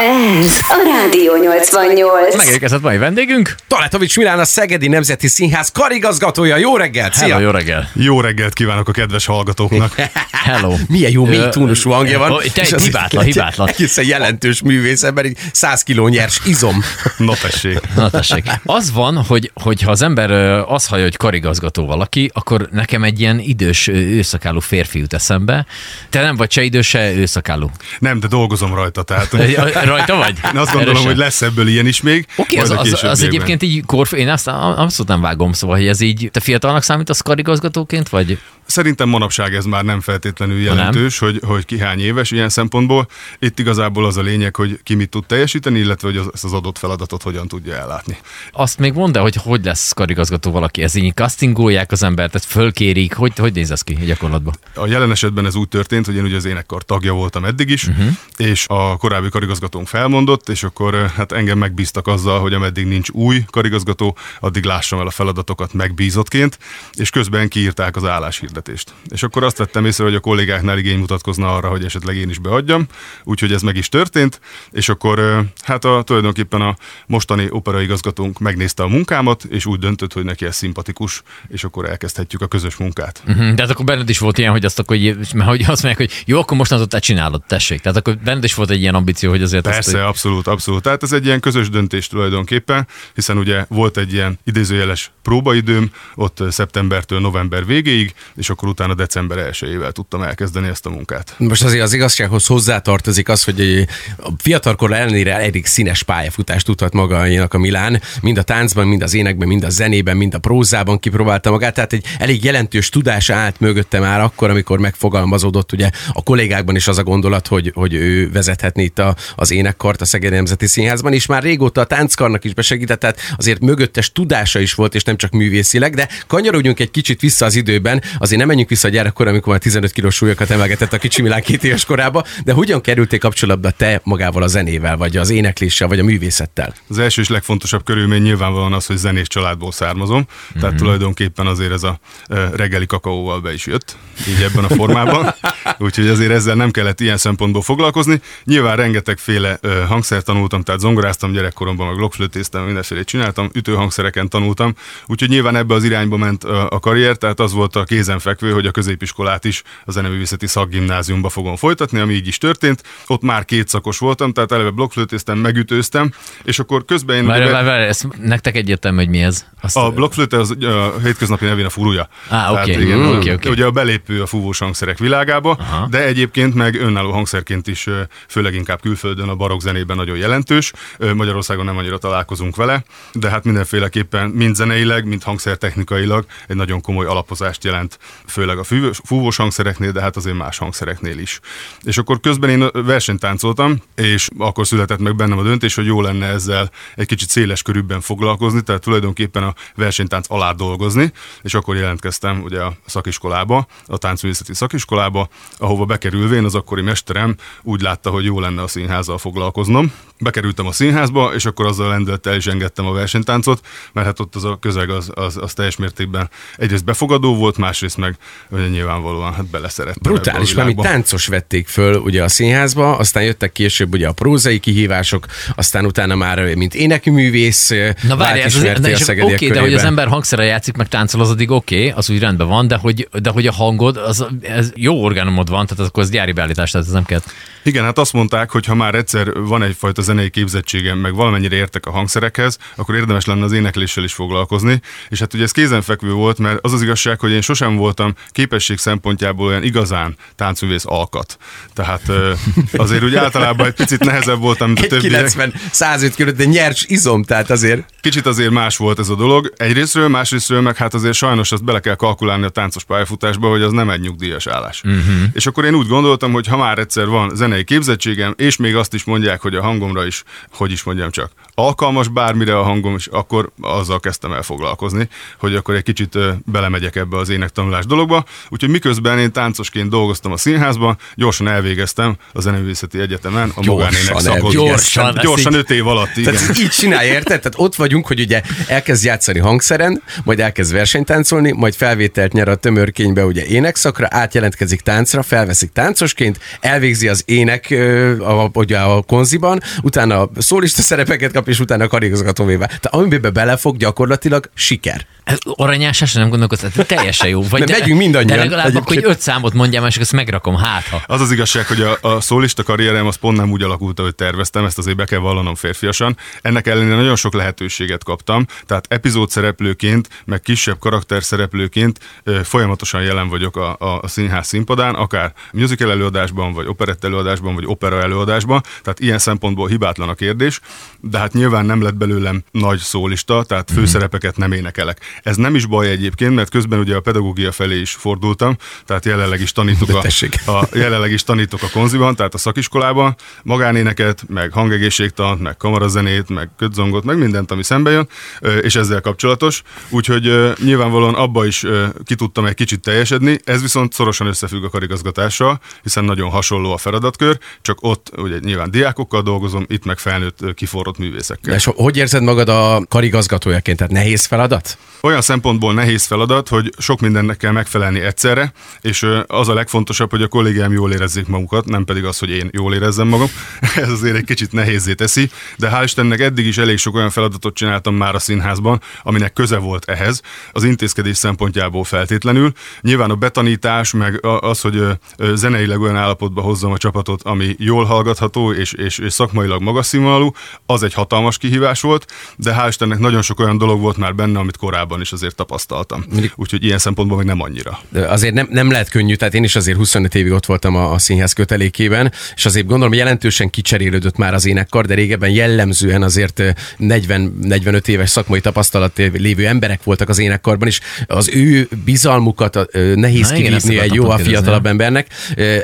Ez a Rádió 88. Megérkezett mai vendégünk. Talatovics Milán a Szegedi Nemzeti Színház karigazgatója. Jó reggelt! Szia! Hello, jó reggel. Jó reggelt kívánok a kedves hallgatóknak. Hello. Milyen jó, mély tónusú hangja van. te És az hibátlan, egy- hibátlan. Egészen jelentős művész, ember, így 100 kiló nyers izom. Na tessék. Na tessék. Az van, hogy, hogy ha az ember ö, azt hallja, hogy karigazgató valaki, akkor nekem egy ilyen idős ö, őszakállú férfi jut eszembe. Te nem vagy se idős, se őszakállú. Nem, de dolgozom rajta, tehát Rajta vagy? én azt gondolom, Erősen. hogy lesz ebből ilyen is még. Oké, majd az, a az, az egyébként így korf, én azt abszolút nem vágom, szóval, hogy ez így, te fiatalnak számítasz karigazgatóként, vagy? Szerintem manapság ez már nem feltétlenül jelentős, hogy, hogy ki hány éves ilyen szempontból. Itt igazából az a lényeg, hogy ki mit tud teljesíteni, illetve hogy az, ezt az adott feladatot hogyan tudja ellátni. Azt még mondd el, hogy hogy lesz karigazgató valaki, ez így castingolják az embert, tehát fölkérik, hogy, hogy néz ez ki gyakorlatban? A jelen esetben ez úgy történt, hogy én ugye az énekkar tagja voltam eddig is, uh-huh. és a korábbi karigazgatónk felmondott, és akkor eh, hát engem megbíztak azzal, hogy ameddig nincs új karigazgató, addig lássam el a feladatokat megbízottként, és közben kiírták az álláshirdet hirdetést. És akkor azt vettem észre, hogy a kollégáknál igény mutatkozna arra, hogy esetleg én is beadjam, úgyhogy ez meg is történt, és akkor hát a, tulajdonképpen a mostani operaigazgatónk megnézte a munkámat, és úgy döntött, hogy neki ez szimpatikus, és akkor elkezdhetjük a közös munkát. Uh-huh. Tehát akkor benned is volt ilyen, hogy azt akkor, hogy azt mondják, hogy jó, akkor mostantól te csinálod, tessék. Tehát akkor benned is volt egy ilyen ambíció, hogy azért Persze, azt, abszolút, abszolút. Tehát ez egy ilyen közös döntés tulajdonképpen, hiszen ugye volt egy ilyen idézőjeles próbaidőm, ott szeptembertől november végéig, és akkor utána december 1-ével tudtam elkezdeni ezt a munkát. Most azért az igazsághoz hozzátartozik az, hogy a fiatalkor ellenére elég színes pályafutást tudhat magának a Milán, mind a táncban, mind az énekben, mind a zenében, mind a prózában kipróbálta magát, tehát egy elég jelentős tudás állt mögötte már akkor, amikor megfogalmazódott ugye a kollégákban is az a gondolat, hogy, hogy ő vezethetné itt a, az énekkart a Szegedi Nemzeti Színházban, és már régóta a tánckarnak is besegített, tehát azért mögöttes tudása is volt, és nem csak művészileg, de kanyarodjunk egy kicsit vissza az időben, azért nem menjünk vissza a gyerekkor, amikor már 15 kilós súlyokat emelgetett a kicsi Milán két éves korába, de hogyan kerültél kapcsolatba te magával a zenével, vagy az énekléssel, vagy a művészettel? Az első és legfontosabb körülmény nyilvánvalóan az, hogy zenés családból származom, mm-hmm. tehát tulajdonképpen azért ez a reggeli kakaóval be is jött, így ebben a formában, úgyhogy azért ezzel nem kellett ilyen szempontból foglalkozni. Nyilván rengetegféle ö, hangszert tanultam, tehát zongoráztam gyerekkoromban, meg blokkflötéztem, mindenfélét csináltam, ütőhangszereken tanultam, úgyhogy nyilván ebbe az irányba ment a karrier, tehát az volt a kézenfekvő, hogy a középiskolát is a zeneművészeti szakgimnáziumba fogom folytatni, ami így is történt. Ott már két szakos voltam, tehát eleve blokkflötéztem, megütőztem, és akkor közben én Várj, várj, várj, ezt nektek egyértelmű, hogy mi ez. Azt, a blokkflöte az a hétköznapi nevén a furuja. Á, oké. Tehát igen, Mm, oké, oké. Ugye a belépő a fúvós hangszerek világába, Aha. de egyébként meg önálló hangszerként is, főleg inkább külföldön a barokk zenében nagyon jelentős. Magyarországon nem annyira találkozunk vele, de hát mindenféleképpen mind zeneileg, mind hangszertechnikailag egy nagyon komoly alapozást jelent, főleg a fúvós, fúvós hangszereknél, de hát azért más hangszereknél is. És akkor közben én versenytáncoltam, és akkor született meg bennem a döntés, hogy jó lenne ezzel egy kicsit széles körülben foglalkozni, tehát tulajdonképpen a versenytánc alá dolgozni, és akkor jelentkeztem ugye a szakiskolába, a táncművészeti szakiskolába, ahova bekerülvén az akkori mesterem úgy látta, hogy jó lenne a színházzal foglalkoznom. Bekerültem a színházba, és akkor azzal lendülettel is engedtem a versenytáncot, mert hát ott az a közeg az, az, az teljes mértékben egyrészt befogadó volt, másrészt meg nyilvánvalóan hát beleszerettem. Brutális, mert táncos vették föl ugye a színházba, aztán jöttek később ugye a prózai kihívások, aztán utána már mint énekművész Na várj, ez az, ismertél de, a és szegediek oké, de hogy az ember hangszerre játszik, meg táncol, az addig oké, az úgy rendben van, de hogy, de hogy a hangod, az, ez jó orgánumod van, tehát akkor az gyári beállítás, tehát ez nem kell. Igen, hát azt mondták, hogy ha már egyszer van egyfajta zenei képzettségem, meg valamennyire értek a hangszerekhez, akkor érdemes lenne az énekléssel is foglalkozni. És hát ugye ez kézenfekvő volt, mert az az igazság, hogy én sosem voltam képesség szempontjából olyan igazán táncművész alkat. Tehát azért úgy általában egy picit nehezebb voltam, mint a Egy többiek. 90, 105 kiló, de nyers izom, tehát azért Kicsit azért más volt ez a dolog. Egyrésztről, másrésztről meg hát azért sajnos azt bele kell kalkulálni a táncos pályafutásba, hogy az nem egy nyugdíjas állás. Uh-huh. És akkor én úgy gondoltam, hogy ha már egyszer van zenei képzettségem, és még azt is mondják, hogy a hangomra is, hogy is mondjam csak, alkalmas bármire a hangom, és akkor azzal kezdtem el foglalkozni, hogy akkor egy kicsit belemegyek ebbe az énektanulás dologba. Úgyhogy miközben én táncosként dolgoztam a színházban, gyorsan elvégeztem a Zeneművészeti Egyetemen a magánének szakot. Gyorsan, gyorsan öt év alatt, igen. Tehát így csinálja, érted? Tehát ott vagy vagyunk, hogy ugye elkezd játszani hangszeren, majd elkezd versenytáncolni, majd felvételt nyer a tömörkénybe ugye énekszakra, átjelentkezik táncra, felveszik táncosként, elvégzi az ének a, ugye a konziban, utána szólista szerepeket kap, és utána a karigazgatóvével. Tehát amiben belefog, gyakorlatilag siker. Aranyásás nem gondolkoztat, teljesen jó. Vagy de, megyünk mindannyian. De legalább akkor, hogy öt számot mondjam, és ezt megrakom hátha. Az az igazság, hogy a, a szólista karrierem az pont nem úgy alakult, ahogy terveztem, ezt azért be kell vallanom férfiasan. Ennek ellenére nagyon sok lehetőséget kaptam, tehát epizód szereplőként, meg kisebb karakter szereplőként folyamatosan jelen vagyok a, a, a színház színpadán, akár musical előadásban, vagy operett előadásban, vagy opera előadásban, tehát ilyen szempontból hibátlan a kérdés, de hát nyilván nem lett belőlem nagy szólista, tehát főszerepeket nem énekelek. Ez nem is baj egyébként, mert közben ugye a pedagógia felé is fordultam, tehát jelenleg is tanítok a, a, jelenleg is tanítok a konziban, tehát a szakiskolában, magánéneket, meg hangegészségtant, meg kamarazenét, meg ködzongot, meg mindent, ami szembe jön, és ezzel kapcsolatos. Úgyhogy nyilvánvalóan abba is ki tudtam egy kicsit teljesedni, ez viszont szorosan összefügg a karigazgatással, hiszen nagyon hasonló a feladatkör, csak ott ugye nyilván diákokkal dolgozom, itt meg felnőtt kiforrott művészekkel. És hogy érzed magad a karigazgatójaként? Tehát nehéz feladat? Olyan szempontból nehéz feladat, hogy sok mindennek kell megfelelni egyszerre, és az a legfontosabb, hogy a kollégám jól érezzék magukat, nem pedig az, hogy én jól érezzem magam. Ez azért egy kicsit nehézé teszi, de hál' Istennek eddig is elég sok olyan feladatot csináltam már a színházban, aminek köze volt ehhez, az intézkedés szempontjából feltétlenül. Nyilván a betanítás, meg az, hogy zeneileg olyan állapotba hozzam a csapatot, ami jól hallgatható és, és, és szakmailag magas színvonalú, az egy hatalmas kihívás volt, de hál' Istennek nagyon sok olyan dolog volt már benne, amit korábban is azért tapasztaltam. Úgyhogy ilyen szempontból még nem annyira. Azért nem, nem lehet könnyű, tehát én is azért 25 évig ott voltam a, a színház kötelékében, és azért gondolom jelentősen kicserélődött már az énekkar, de régebben jellemzően azért 40-45 éves szakmai tapasztalat lévő emberek voltak az énekkarban, és az ő bizalmukat nehéz Na, kivívni egy jó a fiatalabb embernek.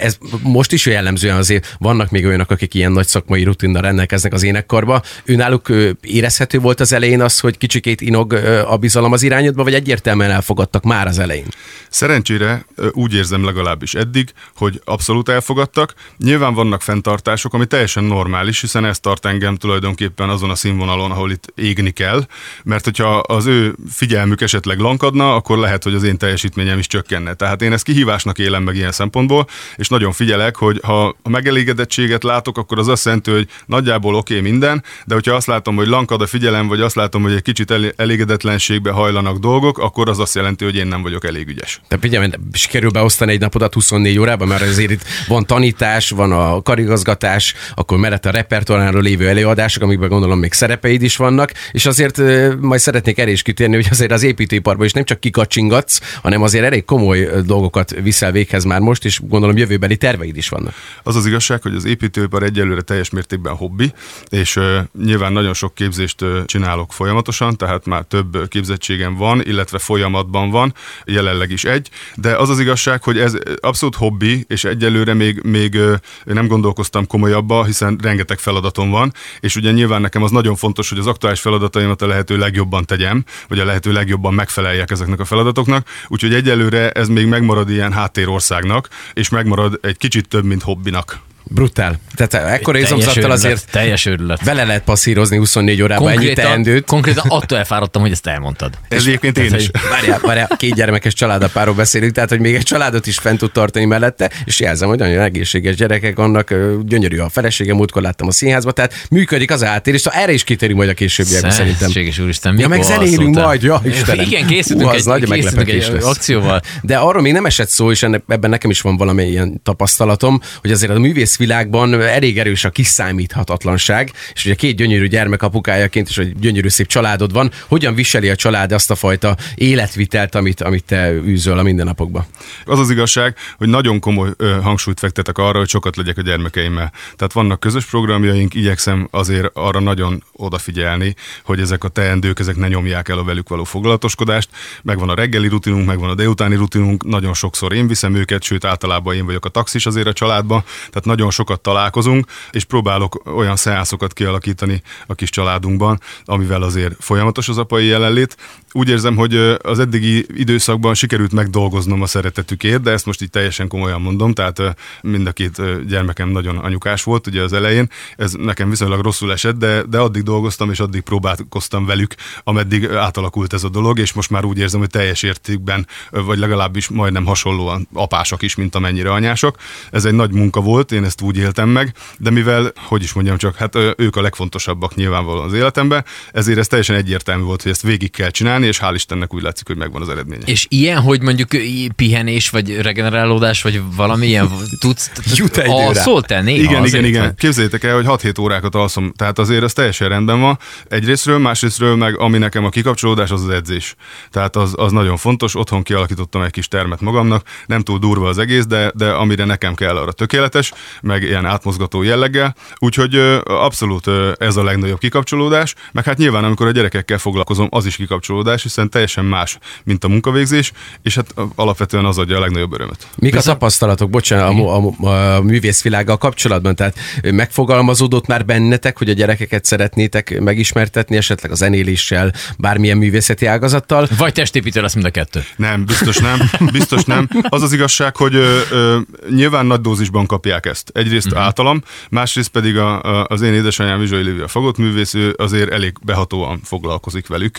Ez most is jellemzően azért vannak még olyanok, akik ilyen nagy szakmai rutinnal rendelkeznek az énekkarba. Őnáluk érezhető volt az elején az, hogy kicsikét inog a bizalom az irányodba, vagy egyértelműen elfogadtak már az elején? Szerencsére úgy érzem legalábbis eddig, hogy abszolút elfogadtak. Nyilván vannak fenntartások, ami teljesen normális, hiszen ez tart engem tulajdonképpen azon a színvonalon, ahol itt égni kell, mert hogyha az ő figyelmük esetleg lankadna, akkor lehet, hogy az én teljesítményem is csökkenne. Tehát én ezt kihívásnak élem meg ilyen szempontból, és nagyon figyelek, hogy ha a megelégedettséget látok, akkor az azt jelenti, hogy nagyjából oké okay minden, de hogyha azt látom, hogy lankad a figyelem, vagy azt látom, hogy egy kicsit elégedetlenségbe hajlanak dolgok, akkor az azt jelenti, hogy én nem vagyok elég ügyes. De figyelj, sikerül beosztani egy napodat 24 órában, mert azért itt van tanítás, van a karigazgatás, akkor mellett a repertoáról lévő előadások, amikben gondolom még szerepeid is vannak, és azért majd szeretnék erre is kitérni, hogy azért az építőiparban is nem csak kikacsingatsz, hanem azért elég komoly dolgokat viszel véghez már most, és gondolom jövőbeli terveid is vannak. Az az igazság, hogy az építőipar egyelőre teljes mértékben hobbi, és uh, nyilván nagyon sok képzést uh, csinálok folyamatosan, tehát már több képzettségem van, illetve folyamatban van, jelenleg is egy, de az az igazság, hogy ez abszolút hobbi, és egyelőre még, még nem gondolkoztam komolyabba, hiszen rengeteg feladatom van, és ugye nyilván nekem az nagyon fontos, hogy az aktuális feladataimat a lehető legjobban tegyem, vagy a lehető legjobban megfeleljek ezeknek a feladatoknak, úgyhogy egyelőre ez még megmarad ilyen háttérországnak, és megmarad egy kicsit több, mint hobbinak. Brutál. Tehát ekkora izomzattal azért teljes őrület. Vele lehet passzírozni 24 órában ennyi teendőt. Konkrétan attól elfáradtam, hogy ezt elmondtad. Ez egyébként én is. Várjál, várjál, két gyermekes családapáról beszélünk, tehát hogy még egy családot is fent tud tartani mellette, és jelzem, hogy nagyon egészséges gyerekek vannak, gyönyörű a felesége, múltkor láttam a színházba, tehát működik az áttér, és erre is kitérünk majd a későbbiekben szerintem. úristen, ja, meg zenélünk majd, ja, Istenem. Igen, készítünk Hú, egy, nagy készítünk egy akcióval. De arról még nem esett szó, és ebben nekem is van valami ilyen tapasztalatom, hogy azért a művészvilágban elég erős a kiszámíthatatlanság, és ugye két gyönyörű gyermek apukájaként, és egy gyönyörű szép családod van, hogyan viseli a család azt a fajta életvitelt, amit, amit te űzöl a mindennapokban? Az az igazság, hogy nagyon komoly ö, hangsúlyt fektetek arra, hogy sokat legyek a gyermekeimmel. Tehát vannak közös programjaink, igyekszem azért arra nagyon odafigyelni, hogy ezek a teendők, ezek ne nyomják el a velük való foglalatoskodást. Megvan a reggeli rutinunk, megvan a délutáni rutinunk, nagyon sokszor én viszem őket, sőt általában én vagyok a taxis azért a családban, tehát nagyon sokat találkozunk és próbálok olyan szeászokat kialakítani a kis családunkban, amivel azért folyamatos az apai jelenlét. úgy érzem, hogy az eddigi időszakban sikerült megdolgoznom a szeretetükért, de ezt most így teljesen komolyan mondom, tehát mind a két gyermekem nagyon anyukás volt ugye az elején, ez nekem viszonylag rosszul esett, de, de addig dolgoztam és addig próbálkoztam velük, ameddig átalakult ez a dolog, és most már úgy érzem, hogy teljes értékben, vagy legalábbis majdnem hasonlóan apásak is, mint amennyire anyások. Ez egy nagy munka volt, én ezt úgy éltem meg, de mivel, hogy is mondjam csak, hát ők a legfontosabbak nyilvánvalóan az életemben, ezért ez teljesen egyértelmű volt, hogy ezt végig kell csinálni, és hál' Istennek úgy látszik, hogy megvan az eredménye. És ilyen, hogy mondjuk pihenés, vagy regenerálódás, vagy valamilyen tudsz Jut egy te néha Igen, azért, igen, igen. Képzeljétek el, hogy 6-7 órákat alszom, tehát azért ez teljesen rendben van. Egyrésztről, másrésztről meg ami nekem a kikapcsolódás, az az edzés. Tehát az, az nagyon fontos. Otthon kialakítottam egy kis termet magamnak, nem túl durva az egész, de, de amire nekem kell, arra tökéletes, meg ilyen átmozgató jelleggel. Úgyhogy abszolút ez a legnagyobb kikapcsolódás. Meg hát nyilván, amikor a gyerekekkel foglalkozom, az is kikapcsolódás, hiszen teljesen más, mint a munkavégzés, és hát alapvetően az adja a legnagyobb örömet. Mik a tapasztalatok, bocsánat, a, a, a művészvilággal kapcsolatban? Tehát megfogalmazódott már bennetek, hogy a gyerekeket szeretnétek megismertetni, esetleg a zenéléssel, bármilyen művészeti ágazattal? Vagy testépítő lesz mind a kettő. Nem, biztos nem. Biztos nem. Az az igazság, hogy ö, ö, nyilván nagy dózisban kapják ezt. Egyrészt uh-huh. általam, másrészt pedig a, a, az én édesanyám Vizsai Lévi a fagott művész, ő azért elég behatóan foglalkozik velük,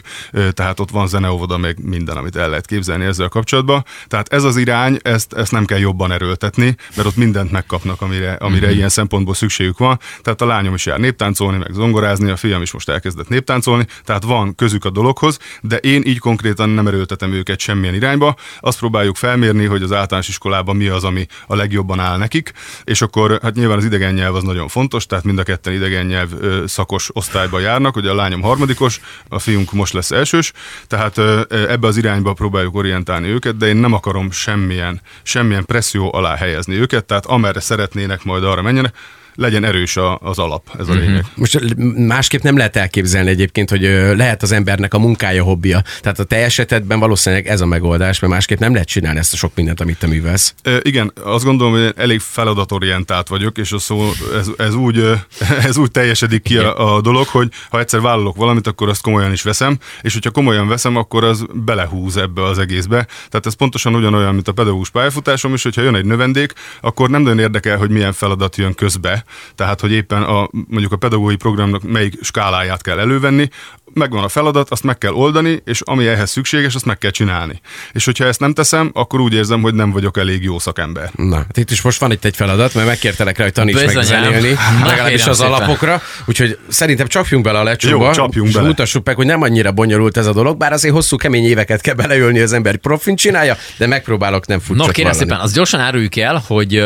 tehát ott van zeneóvoda, meg minden, amit el lehet képzelni ezzel kapcsolatban. Tehát ez az irány, ezt, ezt nem kell jobban erőltetni, mert ott mindent megkapnak, amire, amire uh-huh. ilyen szempontból szükségük van. Tehát a lányom is jár néptáncolni, meg zongorázni, a fiam is most elkezdett néptáncolni, tehát van közük a dologhoz, de én így konkrétan nem erőltetem őket semmilyen irányba. Azt próbáljuk felmérni, hogy az általános iskolában mi az, ami a legjobban áll nekik, és akkor hát nyilván az idegen nyelv az nagyon fontos, tehát mind a ketten idegen nyelv szakos osztályba járnak, ugye a lányom harmadikos, a fiunk most lesz elsős, tehát ebbe az irányba próbáljuk orientálni őket, de én nem akarom semmilyen, semmilyen presszió alá helyezni őket, tehát amerre szeretnének, majd arra menjenek, legyen erős a, az alap, ez a lényeg. Most másképp nem lehet elképzelni egyébként, hogy lehet az embernek a munkája, hobbija. Tehát a te esetedben valószínűleg ez a megoldás, mert másképp nem lehet csinálni ezt a sok mindent, amit te művelsz. Ö, Igen, azt gondolom, hogy én elég feladatorientált vagyok, és a szó, ez, ez, úgy, ez úgy teljesedik ki a, a dolog, hogy ha egyszer vállalok valamit, akkor azt komolyan is veszem, és hogyha komolyan veszem, akkor az belehúz ebbe az egészbe. Tehát ez pontosan ugyanolyan, mint a pedagógus pályafutásom is, hogyha jön egy növendék, akkor nem nagyon érdekel, hogy milyen feladat jön közbe, tehát hogy éppen a, mondjuk a pedagógiai programnak melyik skáláját kell elővenni, megvan a feladat, azt meg kell oldani, és ami ehhez szükséges, azt meg kell csinálni. És hogyha ezt nem teszem, akkor úgy érzem, hogy nem vagyok elég jó szakember. Na, hát itt is most van itt egy feladat, mert megkértelek rá, hogy taníts meg Bizonyám. zenélni, Na, legalábbis az szépen. alapokra. Úgyhogy szerintem csapjunk bele a lecsóba, Jó, csapjunk és bele. mutassuk meg, hogy nem annyira bonyolult ez a dolog, bár azért hosszú, kemény éveket kell beleölni, az ember profin csinálja, de megpróbálok nem No, futcsot kérem vallani. szépen, azt gyorsan áruljuk el, hogy,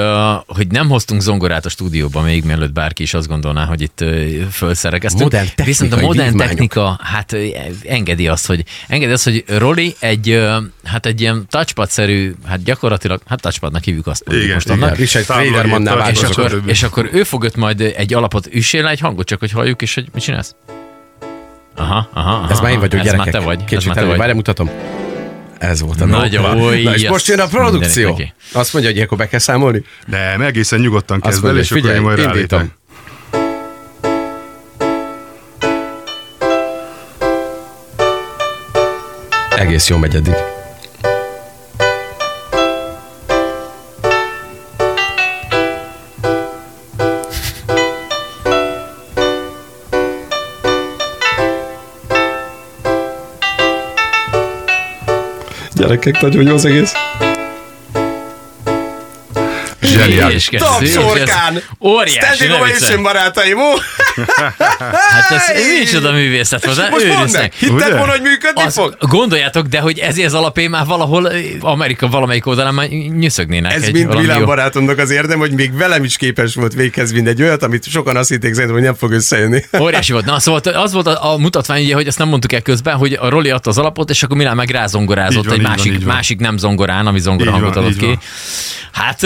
hogy nem hoztunk zongorát a stúdióba, még mielőtt bárki is azt gondolná, hogy itt. Modern technikai Viszont a modern vívmányok. technika, hát engedi azt, hogy engedi azt, hogy Roli egy, hát egy ilyen touchpad-szerű, hát gyakorlatilag, hát touchpadnak hívjuk azt mondjuk Igen, most igen. annak. És változok. akkor, és akkor ő fog ott majd egy alapot üssél le egy hangot, csak hogy halljuk, és hogy mit csinálsz? Aha, aha, aha. Ez már én vagyok, ez gyerekek. már te vagy. ez Kicsit már te vagy. várj, mutatom. Ez volt a Nagyon, nóta. új, Na és most jön a produkció. Azt mondja, hogy akkor be kell számolni? Nem, egészen nyugodtan kezd el, és akkor figyelj, én majd indítom. Egész jó megy eddig. Gyerekek, nagyon jó az egész. Zseniális. És Tapsorkán! Óriási, Standing barátaim! Ó, Hát ez micsoda művészet volt, Most mondd meg, hitted volna, hogy működni Azt fog? gondoljátok, de hogy ezért az alapé már valahol ö, Amerika valamelyik oldalán már nyüszögnének. Ez egy mind Milán barátomnak az érdem, hogy még velem is képes volt véghez vinni egy olyat, amit sokan azt hitték szerintem, hogy nem fog összejönni. Óriási volt. Na, szóval az volt a, a mutatvány, ugye, hogy azt nem mondtuk el közben, hogy a Roli adta az alapot, és akkor Milán meg rázongorázott van, egy másik, van. másik nem zongorán, ami zongora hangot adott ki. van. Hát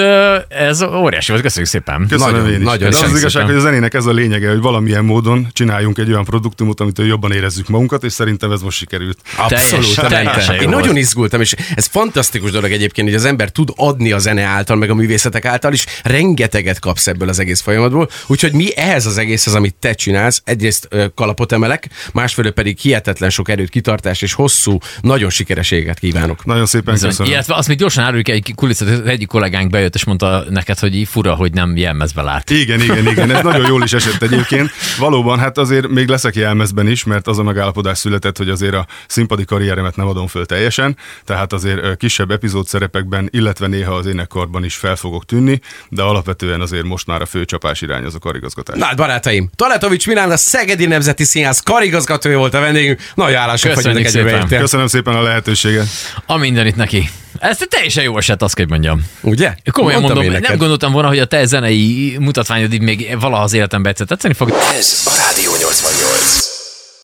ez óriási volt, köszönjük szépen. Köszönöm Nagyon, én is. nagyon De az, az igazság, szépen. hogy a zenének ez a lényege, hogy valamilyen módon csináljunk egy olyan produktumot, amitől jobban érezzük magunkat, és szerintem ez most sikerült. Abszolút. Teljes- teljesen. teljesen Én nagyon izgultam, és ez fantasztikus dolog egyébként, hogy az ember tud adni a zene által, meg a művészetek által, és rengeteget kapsz ebből az egész folyamatból. Úgyhogy mi ehhez az egészhez, amit te csinálsz, egyrészt kalapot emelek, másfelől pedig hihetetlen sok erőt, kitartás és hosszú, nagyon sikeres éget kívánok. Nagyon szépen Bizony. köszönöm. Illetve azt még gyorsan áruljuk egy kulisszat, egyik kollégánk bejött és mondta neked, hogy így fura, hogy nem jelmezbe lát. Igen, igen, igen, ez nagyon jól is esett egyébként. Valóban, hát azért még leszek jelmezben is, mert az a megállapodás született, hogy azért a színpadi karrieremet nem adom föl teljesen, tehát azért kisebb epizód szerepekben, illetve néha az énekkarban is fel fogok tűnni, de alapvetően azért most már a főcsapás irány az a karigazgatás. Na hát barátaim, Taletovics Milán, a Szegedi Nemzeti Színház karigazgatója volt a vendégünk. Nagy állások Köszönjük vagyunk szépen. egyébként. Köszönöm szépen a lehetőséget. A mindenit neki. Ez teljesen jó esett, azt kell, hogy mondjam. Ugye? Komolyan Mondtam mondom, én nem gondoltam volna, hogy a te zenei mutatványod így még valaha az életembe egyszer tetszeni fog. Ez a Rádió 88.